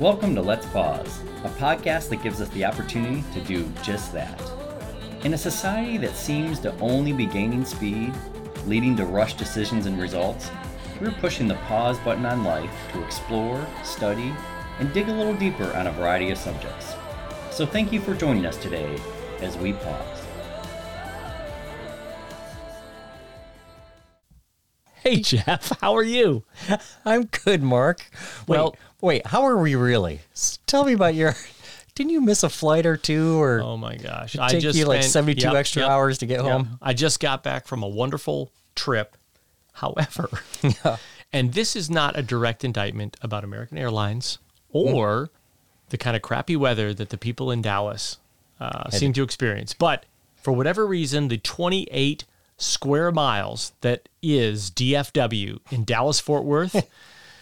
Welcome to Let's Pause, a podcast that gives us the opportunity to do just that. In a society that seems to only be gaining speed, leading to rushed decisions and results, we're pushing the pause button on life to explore, study, and dig a little deeper on a variety of subjects. So thank you for joining us today as we pause. Hey Jeff, how are you? I'm good, Mark. Well, wait, how are we really? Tell me about your. Didn't you miss a flight or two, or Oh my gosh, it take you like 72 yep, extra yep, hours to get yep. home? I just got back from a wonderful trip. However, and this is not a direct indictment about American Airlines or the kind of crappy weather that the people in Dallas uh, seem to experience, but for whatever reason, the 28 square miles that is DFW in Dallas Fort Worth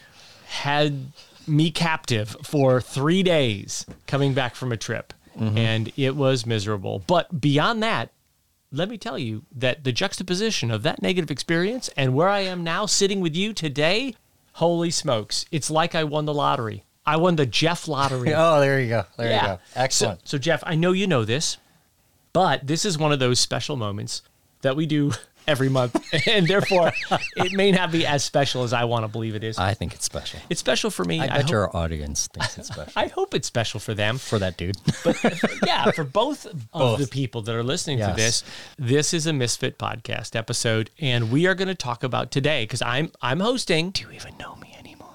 had me captive for three days coming back from a trip. Mm-hmm. And it was miserable. But beyond that, let me tell you that the juxtaposition of that negative experience and where I am now sitting with you today, holy smokes, it's like I won the lottery. I won the Jeff lottery. Oh, there you go. There you go. Excellent. So, so, Jeff, I know you know this, but this is one of those special moments that we do every month. and therefore, it may not be as special as I want to believe it is. I think it's special. it's special for me. I I, bet hope, your audience thinks it's special I hope it's special for them. for that dude. but yeah, for both, of the people that are listening to this, this is a Misfit podcast episode, and we are going to talk about today because I'm I'm hosting. Do you even know me anymore?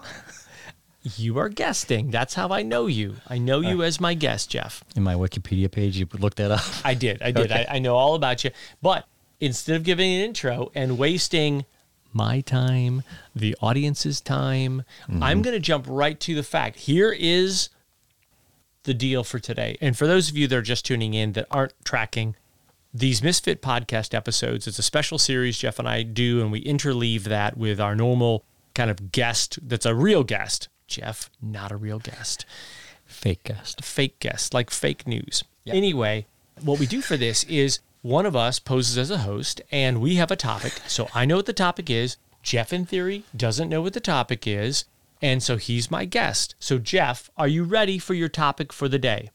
You are guesting. That's how I know you. I know you uh. as my guest, Jeff. In my Wikipedia page, you look that up. I did. I did. Okay. I, I know all about you. But instead of giving an intro and wasting my time, the audience's time, I'm mm-hmm. going to jump right to the fact. Here is the deal for today. And for those of you that are just tuning in that aren't tracking, these Misfit podcast episodes, it's a special series Jeff and I do, and we interleave that with our normal kind of guest that's a real guest. Jeff, not a real guest Fake guest. fake guest, like fake news. Yep. Anyway, what we do for this is one of us poses as a host and we have a topic. So I know what the topic is. Jeff, in theory, doesn't know what the topic is. And so he's my guest. So, Jeff, are you ready for your topic for the day?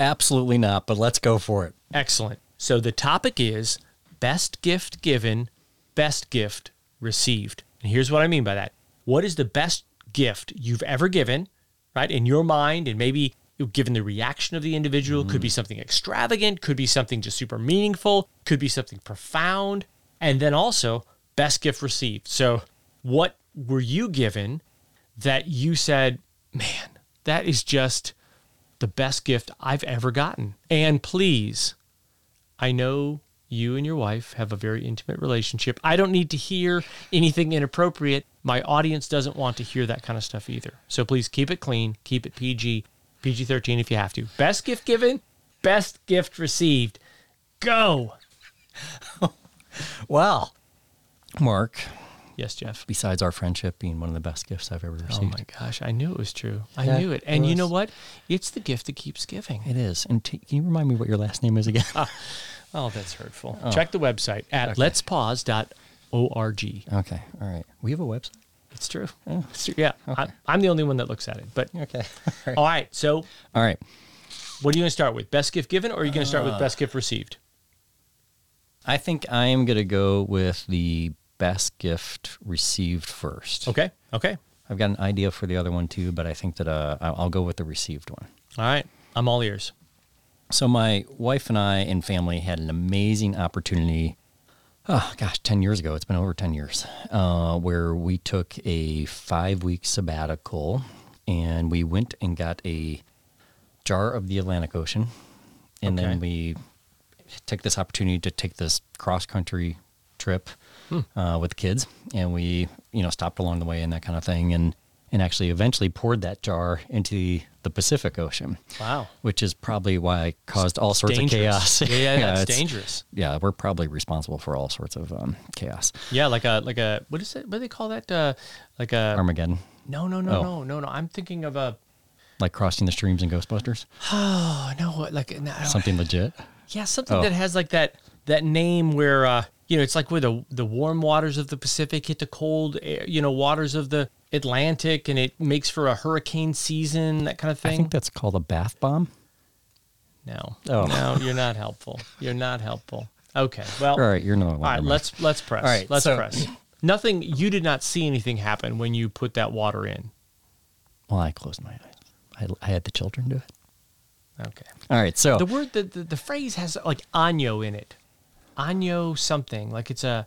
Absolutely not, but let's go for it. Excellent. So the topic is best gift given, best gift received. And here's what I mean by that. What is the best gift you've ever given, right? In your mind, and maybe given the reaction of the individual, could be mm. something extravagant, could be something just super meaningful, could be something profound. And then also best gift received. So what were you given that you said, man, that is just the best gift I've ever gotten? And please, I know you and your wife have a very intimate relationship. I don't need to hear anything inappropriate. My audience doesn't want to hear that kind of stuff either. So please keep it clean, keep it PG, PG 13 if you have to. Best gift given, best gift received. Go. Well, Mark, Yes, Jeff. besides our friendship being one of the best gifts I've ever oh received. Oh my gosh, I knew it was true. I knew it. And you know what? It's the gift that keeps giving. it is. And t- can you remind me what your last name is again? Ah. Oh, that's hurtful. Oh. Check the website at let'spause.org. okay. All right. We have a website. It's true. It's true. Yeah. I, I'm the only one that looks at it. But Okay. All right. all right. So, All right. what are you going to start with? Best gift given, or are you going to start with best gift received? I think I am going to go with the best gift received first. Okay. Okay. I've got an idea for the other one too, but I think that uh, I'll I'll go with the received one. All right. I'm all ears. So my wife and I and family had an amazing opportunity. Oh gosh, ten years ago. It's been over ten years. Uh, where we took a five-week sabbatical, and we went and got a jar of the Atlantic Ocean, and Okay. then we took this opportunity to take this cross-country trip uh, with kids, and we you know stopped along the way and that kind of thing, and and actually eventually poured that jar into the Pacific Ocean Wow. which is probably why I caused all sorts dangerous. of chaos. Yeah, yeah, that's it's- dangerous. Yeah, we're probably responsible for all sorts of um, chaos. Yeah. Like a, like a, what is it? What do they call that? Uh, like a, Armageddon, no, no, no, Oh. no, no, no. I'm thinking of a, like crossing the streams in Ghostbusters, oh, no, like, no, something legit. Yeah, something Oh. that has like that that name where uh you know it's like where the the warm waters of the Pacific hit the cold air, you know waters of the Atlantic and it makes for a hurricane season, that kind of thing. I think that's called a bath bomb. no. Oh. No, you're not helpful. You're not helpful. Okay. Well, All right, you're no. all right, let's let's press. All right, let's so- press. Nothing you did not see anything happen when you put that water in. Well, I closed my eyes. I, I had the children do it. Okay. All right, so The word the, the, the phrase has like año in it. Año something. Like it's a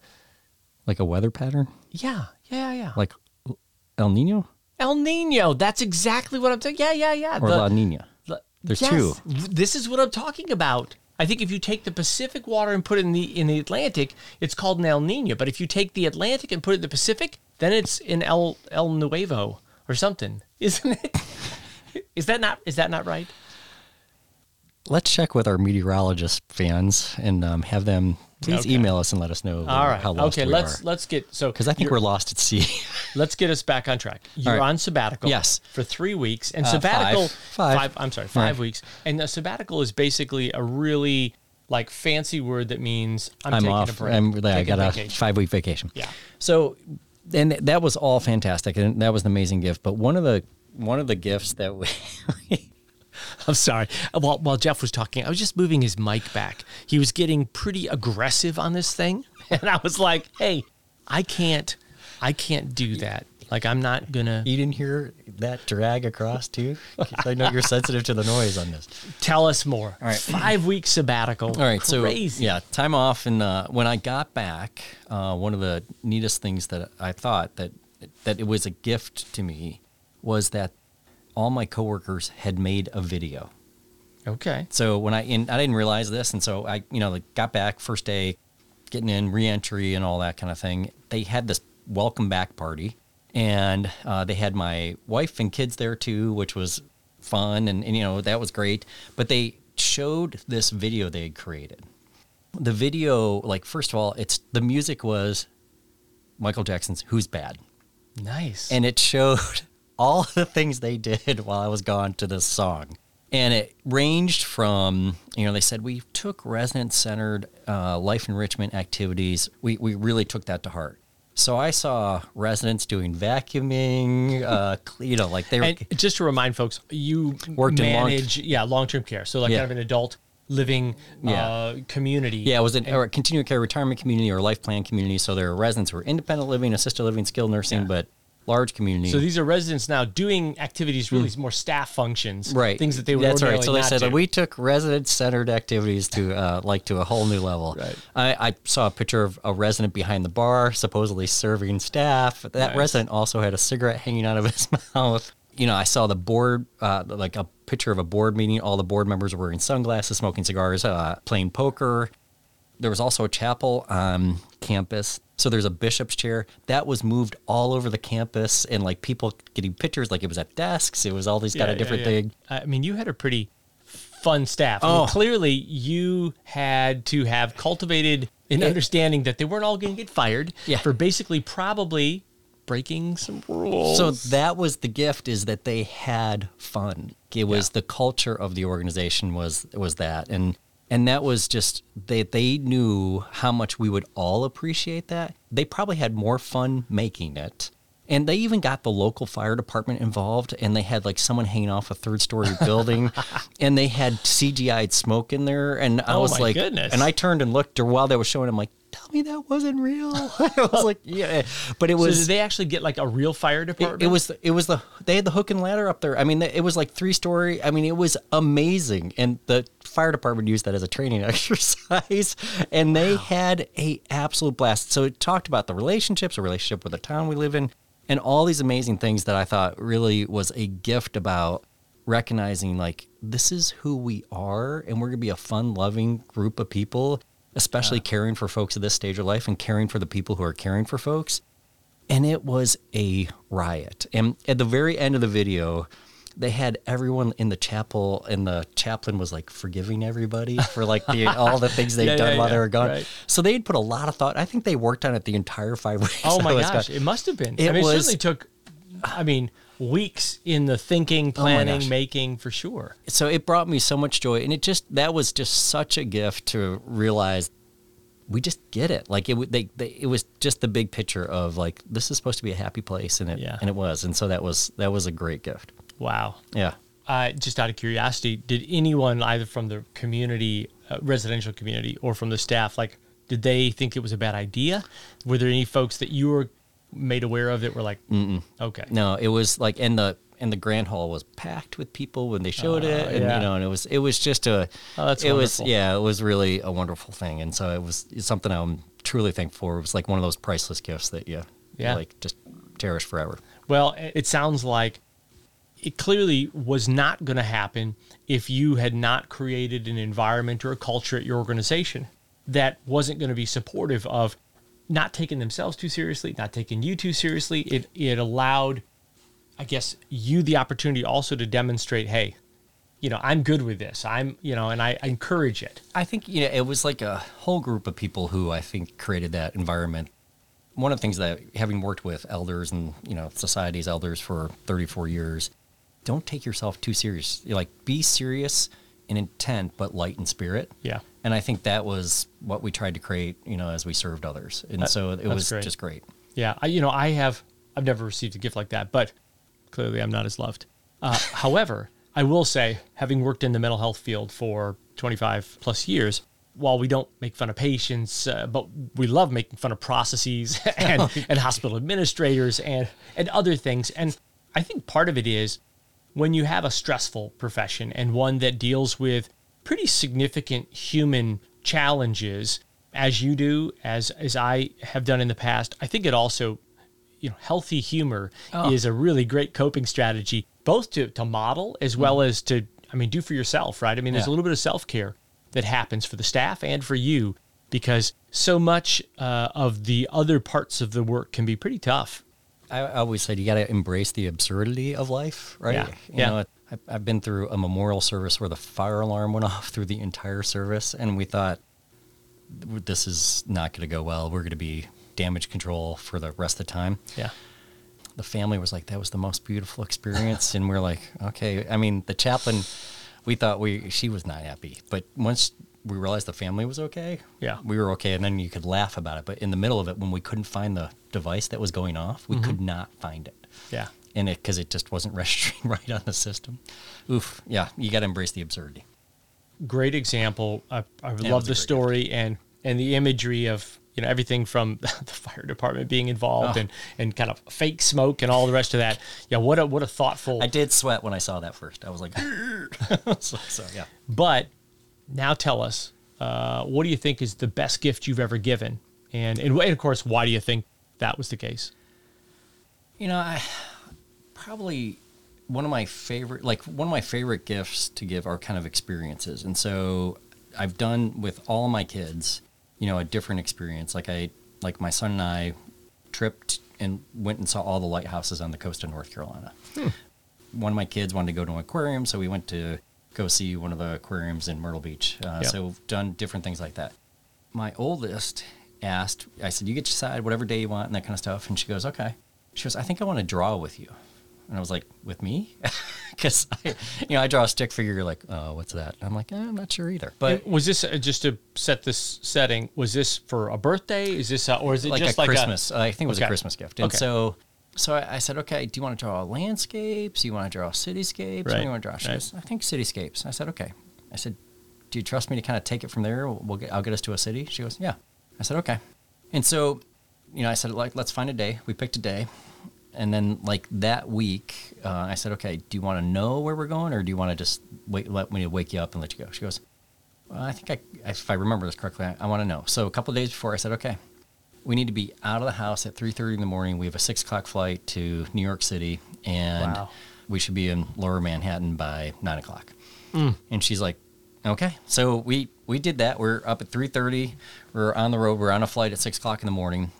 like a weather pattern, yeah, yeah, yeah. like El Nino El Nino. That's exactly what I'm saying. Yeah, yeah, yeah. or The- La Nina. the- There's yes, two. This is what I'm talking about. I think if you take the Pacific water and put it in the in the Atlantic, it's called an El Nino. But if you take the Atlantic and put it in the Pacific, then it's in El El Nuevo or something, isn't it? is that not is that not right? Let's check with our meteorologist fans and um, have them please Okay. email us and let us know All right. how lost okay. we Let's are. let's get so Because I think we're lost at sea. Let's get us back on track. You're right. on sabbatical. Yes. For three weeks. And Uh, sabbatical five. Five. I'm sorry, five Right. weeks. And a sabbatical is basically a really like fancy word that means I'm, I'm taking off. a break. I'm, I got a vacation. five week vacation. Yeah. So, and that was all fantastic, and that was an amazing gift. But one of the one of the gifts that we I'm sorry. While, while Jeff was talking, I was just moving his mic back. He was getting pretty aggressive on this thing, and I was like, "Hey, I can't, I can't do that. Like, I'm not gonna you didn't hear that drag across too. I know you're sensitive to the noise on this. tell us more." All right. five week sabbatical. All right, crazy. so yeah, time off, and uh, when I got back, uh, one of the neatest things that I thought that that it was a gift to me was that all my coworkers had made a video. Okay. So when I and I didn't realize this, and so I you know like got back first day, getting in reentry and all that kind of thing. They had this welcome back party, and uh, they had my wife and kids there too, which was fun, and, and you know that was great. But they showed this video they had created. The video, like first of all, it's the music was Michael Jackson's "Who's Bad." Nice. and it showed all the things they did while I was gone to this song. And it ranged from, you know, they said we took resident centered uh, life enrichment activities. We, we really took that to heart. So I saw residents doing vacuuming, uh, you know, like they were. And just to remind folks, you Worked in long, yeah, long term care. So like Yeah. kind of an adult living Yeah. uh, community. Yeah, it was an, or a continuing care retirement community or life plan community. So there are residents who are independent living, assisted living, skilled nursing, Yeah. but large community. So these are residents now doing activities, really more staff functions, right. Things that they would that's right. so they said that we took resident centered activities to uh, like to a whole new level. Right. I, I saw a picture of a resident behind the bar supposedly serving staff. That Nice. resident also had a cigarette hanging out of his mouth. You know i saw the board uh, like a picture of a board meeting. All the board members were wearing sunglasses smoking cigars uh, playing poker there was also a chapel on campus. So there's a bishop's chair that was moved all over the campus, and like people getting pictures, like it was at desks. It was all these kind of different yeah. things. I mean, you had a pretty fun staff. I mean, Oh. clearly, you had to have cultivated an understanding that they weren't all going to get fired Yeah. for basically probably breaking some rules. So that was the gift is that they had fun. It was Yeah. the culture of the organization was was that and and that was just they they knew how much we would all appreciate that. They probably had more fun making it. And they even got the local fire department involved and they had like someone hanging off a third story building and they had CGI'd smoke in there and I Oh was my like goodness. and I turned and looked or while they were showing I'm like tell me that wasn't real. I was like yeah but it So was did they actually get like a real fire department? it, it was it was the they had the hook and ladder up there. I mean, it was like three story. I mean, it was amazing, and the fire department used that as a training exercise, and they had a absolute blast. So it talked about the relationships, a relationship with the town we live in, and all these amazing things that I thought really was a gift about recognizing like this is who we are, and we're gonna be a fun, loving group of people. Especially caring for folks at this stage of life and caring for the people who are caring for folks and it was a riot. And at the very end of the video, they had everyone in the chapel, and the chaplain was like forgiving everybody for like the, all the things they'd Yeah, done yeah, while yeah, they were gone. right. So they'd put a lot of thought. I think they worked on it the entire five weeks. Oh my gosh, gone. it must have been. It I mean, was- it certainly took. I mean, weeks in the thinking, Oh planning, gosh. making for sure. so it brought me so much joy and it just that was just such a gift to realize we just get it. Like it, they, they, it was just the big picture of like this is supposed to be a happy place, and it, Yeah. and it was, and so that was that was a great gift. Wow. Yeah. Uh, just out of curiosity, did anyone either from the community, uh, residential community, or from the staff, like, did they think it was a bad idea? Were there any folks that you were made aware of it were like, Mm-mm. okay, No, it was like and the and the grand hall was packed with people when they showed oh, it, and yeah. you know, and it was it was just a Oh, that's it was wonderful. yeah, it was really a wonderful thing, and so it was something I'm truly thankful for. It was like one of those priceless gifts that you Yeah. like just cherish forever. Well, it sounds like it clearly was not going to happen if you had not created an environment or a culture at your organization that wasn't going to be supportive of not taking themselves too seriously, not taking you too seriously. It it allowed, I guess, you the opportunity also to demonstrate, hey, you know, I'm good with this. I'm, you know, and I, I encourage it. I think you know it was like a whole group of people who I think created that environment. One of the things that having worked with elders and you know society's elders for 34 years, don't take yourself too serious. You're like be serious in intent but light in spirit. Yeah. And I think that was what we tried to create, you know, as we served others. And That- so it was great. just great. Yeah, I, you know, I have I've never received a gift like that, but clearly I'm not as loved. Uh, however, I will say, having worked in the mental health field for 25 plus years, while we don't make fun of patients, uh, but we love making fun of processes and, and hospital administrators and and other things. And I think part of it is when you have a stressful profession and one that deals with pretty significant human challenges as you do as as I have done in the past. I think it also you know healthy humor is a really great coping strategy both to to model as well as to I mean do for yourself right? I mean there's a little bit of self-care that happens for the staff and for you because so much uh, of the other parts of the work can be pretty tough. I always said you got to embrace the absurdity of life, right? Yeah, You yeah. know, I've been through a memorial service where the fire alarm went off through the entire service, and we thought this is not going to go well. We're going to be damage control for the rest of the time. yeah The family was like, "That was the most beautiful experience," and we're like, "Okay." I mean, the chaplain, we thought we she was not happy, but once we realized the family was okay, Yeah. we were okay, and then you could laugh about it. But in the middle of it, when we couldn't find the device that was going off, we mm-hmm. could not find it yeah in it because it just wasn't registering right on the system. Oof, yeah, you got to embrace the absurdity. great example. I, I it love the story and and the imagery of you know everything from the fire department being involved Oh. and and kind of fake smoke and all the rest of that. Yeah, what a what a thoughtful. I did sweat when I saw that first. I was like, so, so, yeah. But now tell us, uh, what do you think is the best gift you've ever given? And, and and of course, why do you think that was the case? You know, I probably one of my favorite, like one of my favorite gifts to give are kind of experiences. And so I've done with all my kids, you know, a different experience. Like I, like my son and I tripped and went and saw all the lighthouses on the coast of North Carolina. One of my kids wanted to go to an aquarium, so we went to go see one of the aquariums in Myrtle Beach. Uh, Yep. So we've done different things like that. My oldest asked, I said, "You get to decide whatever day you want and that kind of stuff." And she goes, "Okay." She goes, "I think I want to draw with you." And I was like, "With me?" Because I, you know, I draw a stick figure. You're like, "Oh, what's that?" I'm like, eh, "I'm not sure either." But was this uh, just to set this setting? Was this for a birthday? Is this uh, or is it like just a like Christmas. I think it was Okay. a Christmas gift. And Okay. so, so I, said, okay, do you want to draw landscapes? Do you want to draw cityscapes? What do Right, you want to draw? She right. goes, I think cityscapes. I said, okay. I said, do you trust me to kind of take it from there? We'll, we'll get, I'll get us to a city. She goes, yeah. I said, okay. And so, you know, I said, like, let's find a day. We picked a day. And then, like that week, uh, I said, okay, do you want to know where we're going, or do you want to just wait, let me wake you up and let you go? She goes, well, I think I, if I remember this correctly, I, I want to know. So a couple of days before, I said, okay, we need to be out of the house at 3.30 in the morning. We have a 6 o'clock flight to New York City, and Wow. we should be in lower Manhattan by 9 o'clock. And she's like, okay. So we, we did that. We're up at 3.30. We're on the road. We're on a flight at 6 o'clock in the morning.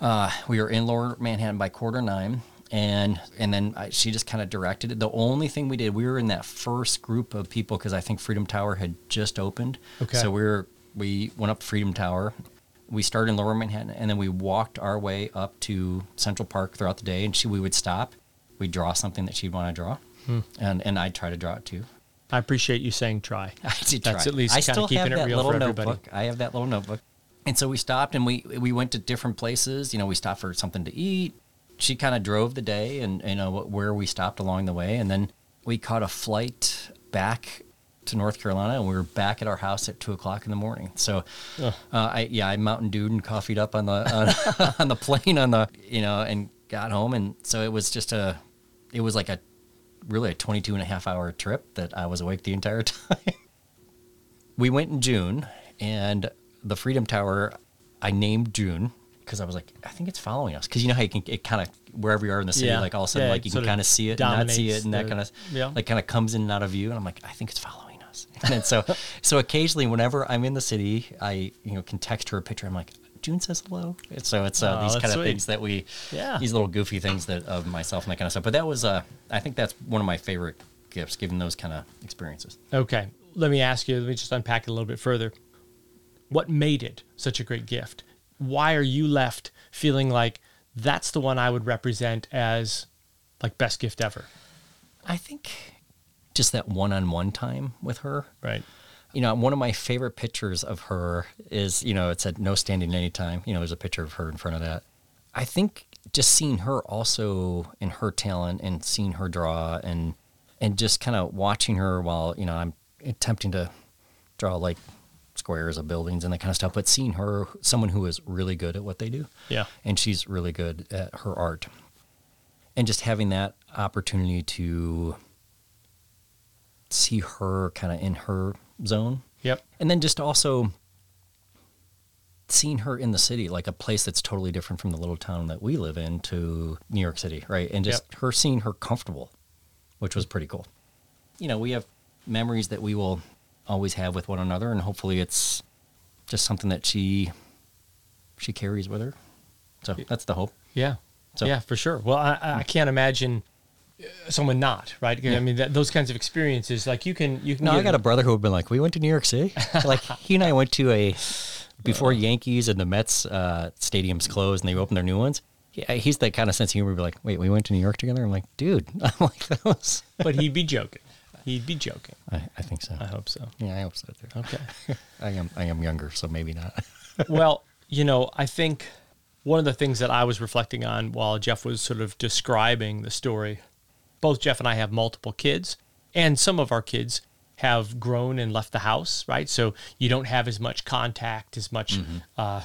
Uh, we were in lower Manhattan by quarter nine. And and then I, she just kind of directed it. The only thing we did, we were in that first group of people because I think Freedom Tower had just opened. Okay. So we were we went up Freedom Tower. We started in Lower Manhattan, and then we walked our way up to Central Park throughout the day. And she we would stop, we'd draw something that she'd want to draw, Hmm. and and I'd try to draw it too. I appreciate you saying try. I did That's try. at least I kinda keeping it real for everybody. notebook. I have that little notebook. And so we stopped and we we went to different places. You know, we stopped for something to eat. She kind of drove the day and you know where we stopped along the way, and then we caught a flight back to North Carolina, and we were back at our house at two o'clock in the morning. So, uh, I yeah, I Mountain Dewed and coffeeed up on the on, on the plane on the you know and got home, and so it was just a it was like a really a 22 and a half hour trip that I was awake the entire time. we went in June, and the Freedom Tower, I named June because I was like, I think it's following us. Because you know how you can, it kind of, wherever you are in the city, Yeah. like all of a sudden, Yeah, like you can kind of see it and not see it, and that kind of, yeah. like kind of comes in and out of view. And I'm like, I think it's following us. And so, so occasionally, whenever I'm in the city, I, you know, can text her a picture. I'm like, June says hello. And so it's uh, Oh, these kind of things that we, Yeah. these little goofy things that of myself and that kind of stuff. But that was, uh, I think that's one of my favorite gifts, given those kind of experiences. Okay. Let me ask you, let me just unpack it a little bit further. What made it such a great gift? Why are you left feeling like that's the one I would represent as like best gift ever? I think just that one-on-one time with her. Right. You know, one of my favorite pictures of her is, you know, it said no standing anytime. You know, there's a picture of her in front of that. I think just seeing her also in her talent and seeing her draw and and just kind of watching her while, you know, I'm attempting to draw like squares of buildings and that kind of stuff, but seeing her someone who is really good at what they do. Yeah. And she's really good at her art. And just having that opportunity to see her kind of in her zone Yep. and then just also seeing her in the city like a place that's totally different from the little town that we live in to new york city right and just Yep. her seeing her comfortable which was pretty cool you know we have memories that we will always have with one another and hopefully it's just something that she she carries with her so that's the hope Yeah. So- yeah, for sure. Well, I, I can't imagine uh, someone not right. I mean, that, those kinds of experiences, like you can, you can. No, I got a brother who would been like, we went to New York City. like he and I went to a before Yankees and the Mets uh, stadiums closed and they opened their new ones. Yeah, he's that kind of sense of humor. Be like, wait, we went to New York together. I'm like, dude, I'm like that was. but he'd be joking. He'd be joking. I, I think so. I hope so. Yeah, I hope so too. Okay. I am I am younger, so maybe not. well, you know, I think one of the things that I was reflecting on while Jeff was sort of describing the story, both Jeff and I have multiple kids, and some of our kids have grown and left the house, right? So you don't have as much contact, as much uh,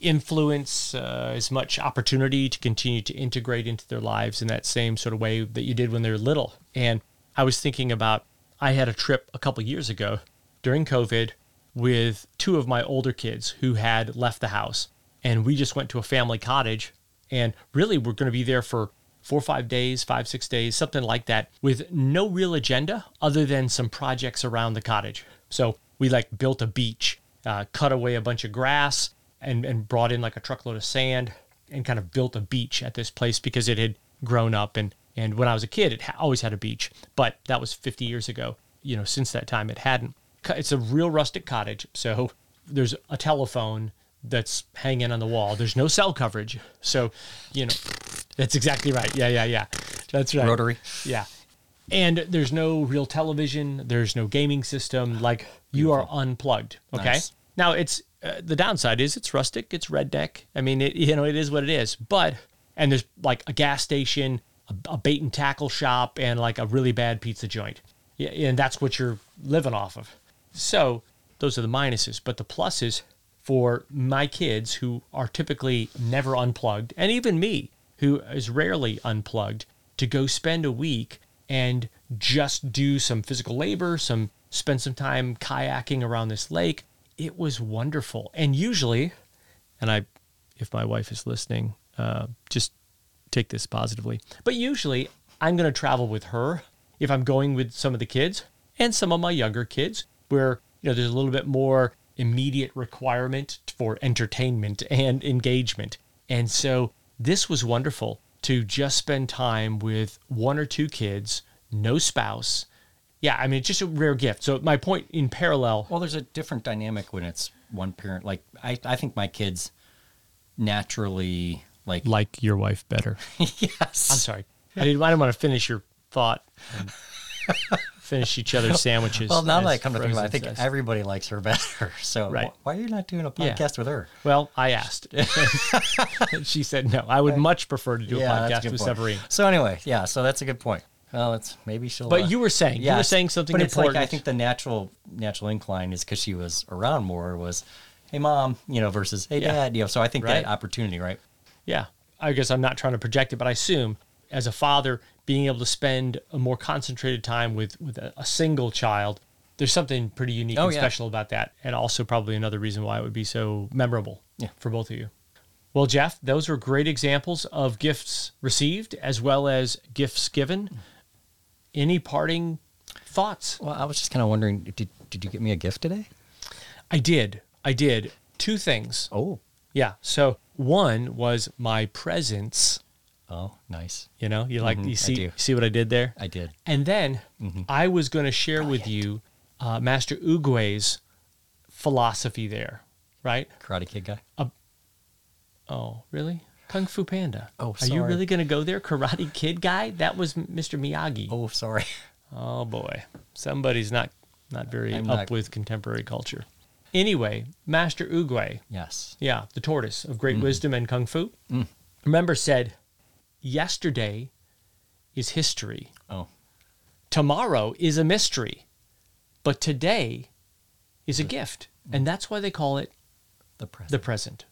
influence, uh, as much opportunity to continue to integrate into their lives in that same sort of way that you did when they were little. And I was thinking about, I had a trip a couple years ago during COVID with two of my older kids who had left the house. And we just went to a family cottage. And really, we're going to be there for four or five days, five, six days, something like that, with no real agenda other than some projects around the cottage. So we like built a beach, uh, cut away a bunch of grass, and, and brought in like a truckload of sand and kind of built a beach at this place because it had grown up. And, and when I was a kid, it ha- always had a beach, but that was 50 years ago. You know, since that time, it hadn't. It's a real rustic cottage. So there's a telephone that's hanging on the wall. There's no cell coverage. So, you know, that's exactly right. Yeah, yeah, yeah. That's right. Rotary. Yeah. And there's no real television, there's no gaming system. Like you are unplugged. Okay. Nice. Now it's uh, the downside is it's rustic, it's redneck. I mean, it you know it is what it is. But and there's like a gas station, a, a bait and tackle shop, and like a really bad pizza joint. And that's what you're living off of. So those are the minuses. But the pluses for my kids who are typically never unplugged, and even me who is rarely unplugged, to go spend a week and just do some physical labor, some spend some time kayaking around this lake. It was wonderful. And usually, and I, if my wife is listening, uh, just take this positively. But usually, I'm going to travel with her if I'm going with some of the kids and some of my younger kids, where you know there's a little bit more immediate requirement for entertainment and engagement. And so this was wonderful to just spend time with one or two kids, no spouse. Yeah, I mean, it's just a rare gift. So my point in parallel, Well, there's a different dynamic when it's one parent. Like I, I think my kids naturally like like your wife better. yes. I'm sorry. I didn't, I didn't want to finish your thought. finish each other's sandwiches. Well, now that I come to think about it, I think says. everybody likes her better. So Right. wh- why are you not doing a Yeah. podcast with her? Well, I asked. she said no. I would much prefer to do a podcast good with point. Severine. So anyway, yeah, so that's a good point. Well, it's maybe she'll. But uh, you were saying you were saying something But it's important. like I think the natural natural incline is because she was around more was, hey mom, you know, versus hey Yeah. dad, you know. So I think Right. that opportunity, right? Yeah. I guess I'm not trying to project it, but I assume as a father, being able to spend a more concentrated time with, with a, a single child, there's something pretty unique Oh, and yeah. special about that. And also, probably another reason why it would be so memorable Yeah. for both of you. Well, Jeff, those were great examples of gifts received as well as gifts given. Any parting thoughts? Well, I was just kind of wondering, did did you get me a gift today? I did. I did. Two things. Oh, Yeah. So, one was my presence. oh, nice. You know, you like, Mhm, you see, see what I did there? I did. And then Mm-hmm. I was going to share with you uh, Master Oogway's philosophy there, right? Karate Kid guy. Oh, really? Kung Fu Panda. Oh, sorry. Are you really going to go there? Karate Kid guy? That was Mr. Miyagi. Oh, sorry. Oh boy, somebody's not not very I'm up not- with contemporary culture. Anyway, Master Oogway, Yes. yeah, the tortoise of Mm. great wisdom and kung fu, remember said, "Yesterday is history. Oh, Tomorrow is a mystery, but today is a gift, and that's why they call it the present. the present.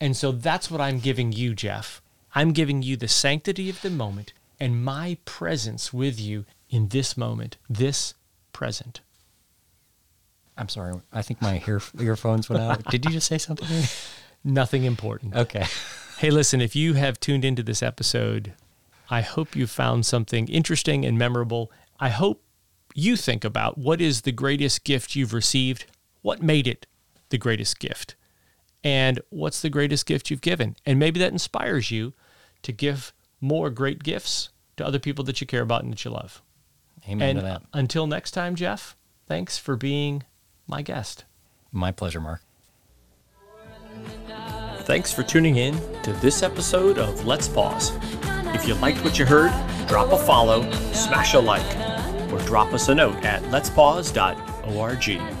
And so that's what I'm giving you, Jeff. I'm giving you the sanctity of the moment and my presence with you in this moment, this present. I'm sorry. I think my ear, earphones went out. Did you just say something? Nothing important. Okay. Hey, listen, if you have tuned into this episode, I hope you found something interesting and memorable. I hope you think about what is the greatest gift you've received, what made it the greatest gift, and what's the greatest gift you've given. And maybe that inspires you to give more great gifts to other people that you care about and that you love. Amen and to that. until next time, Jeff, thanks for being my guest. My pleasure, Mark. Thanks for tuning in to this episode of Let's Pause. If you liked what you heard, drop a follow, smash a like, or drop us a note at letspause.org.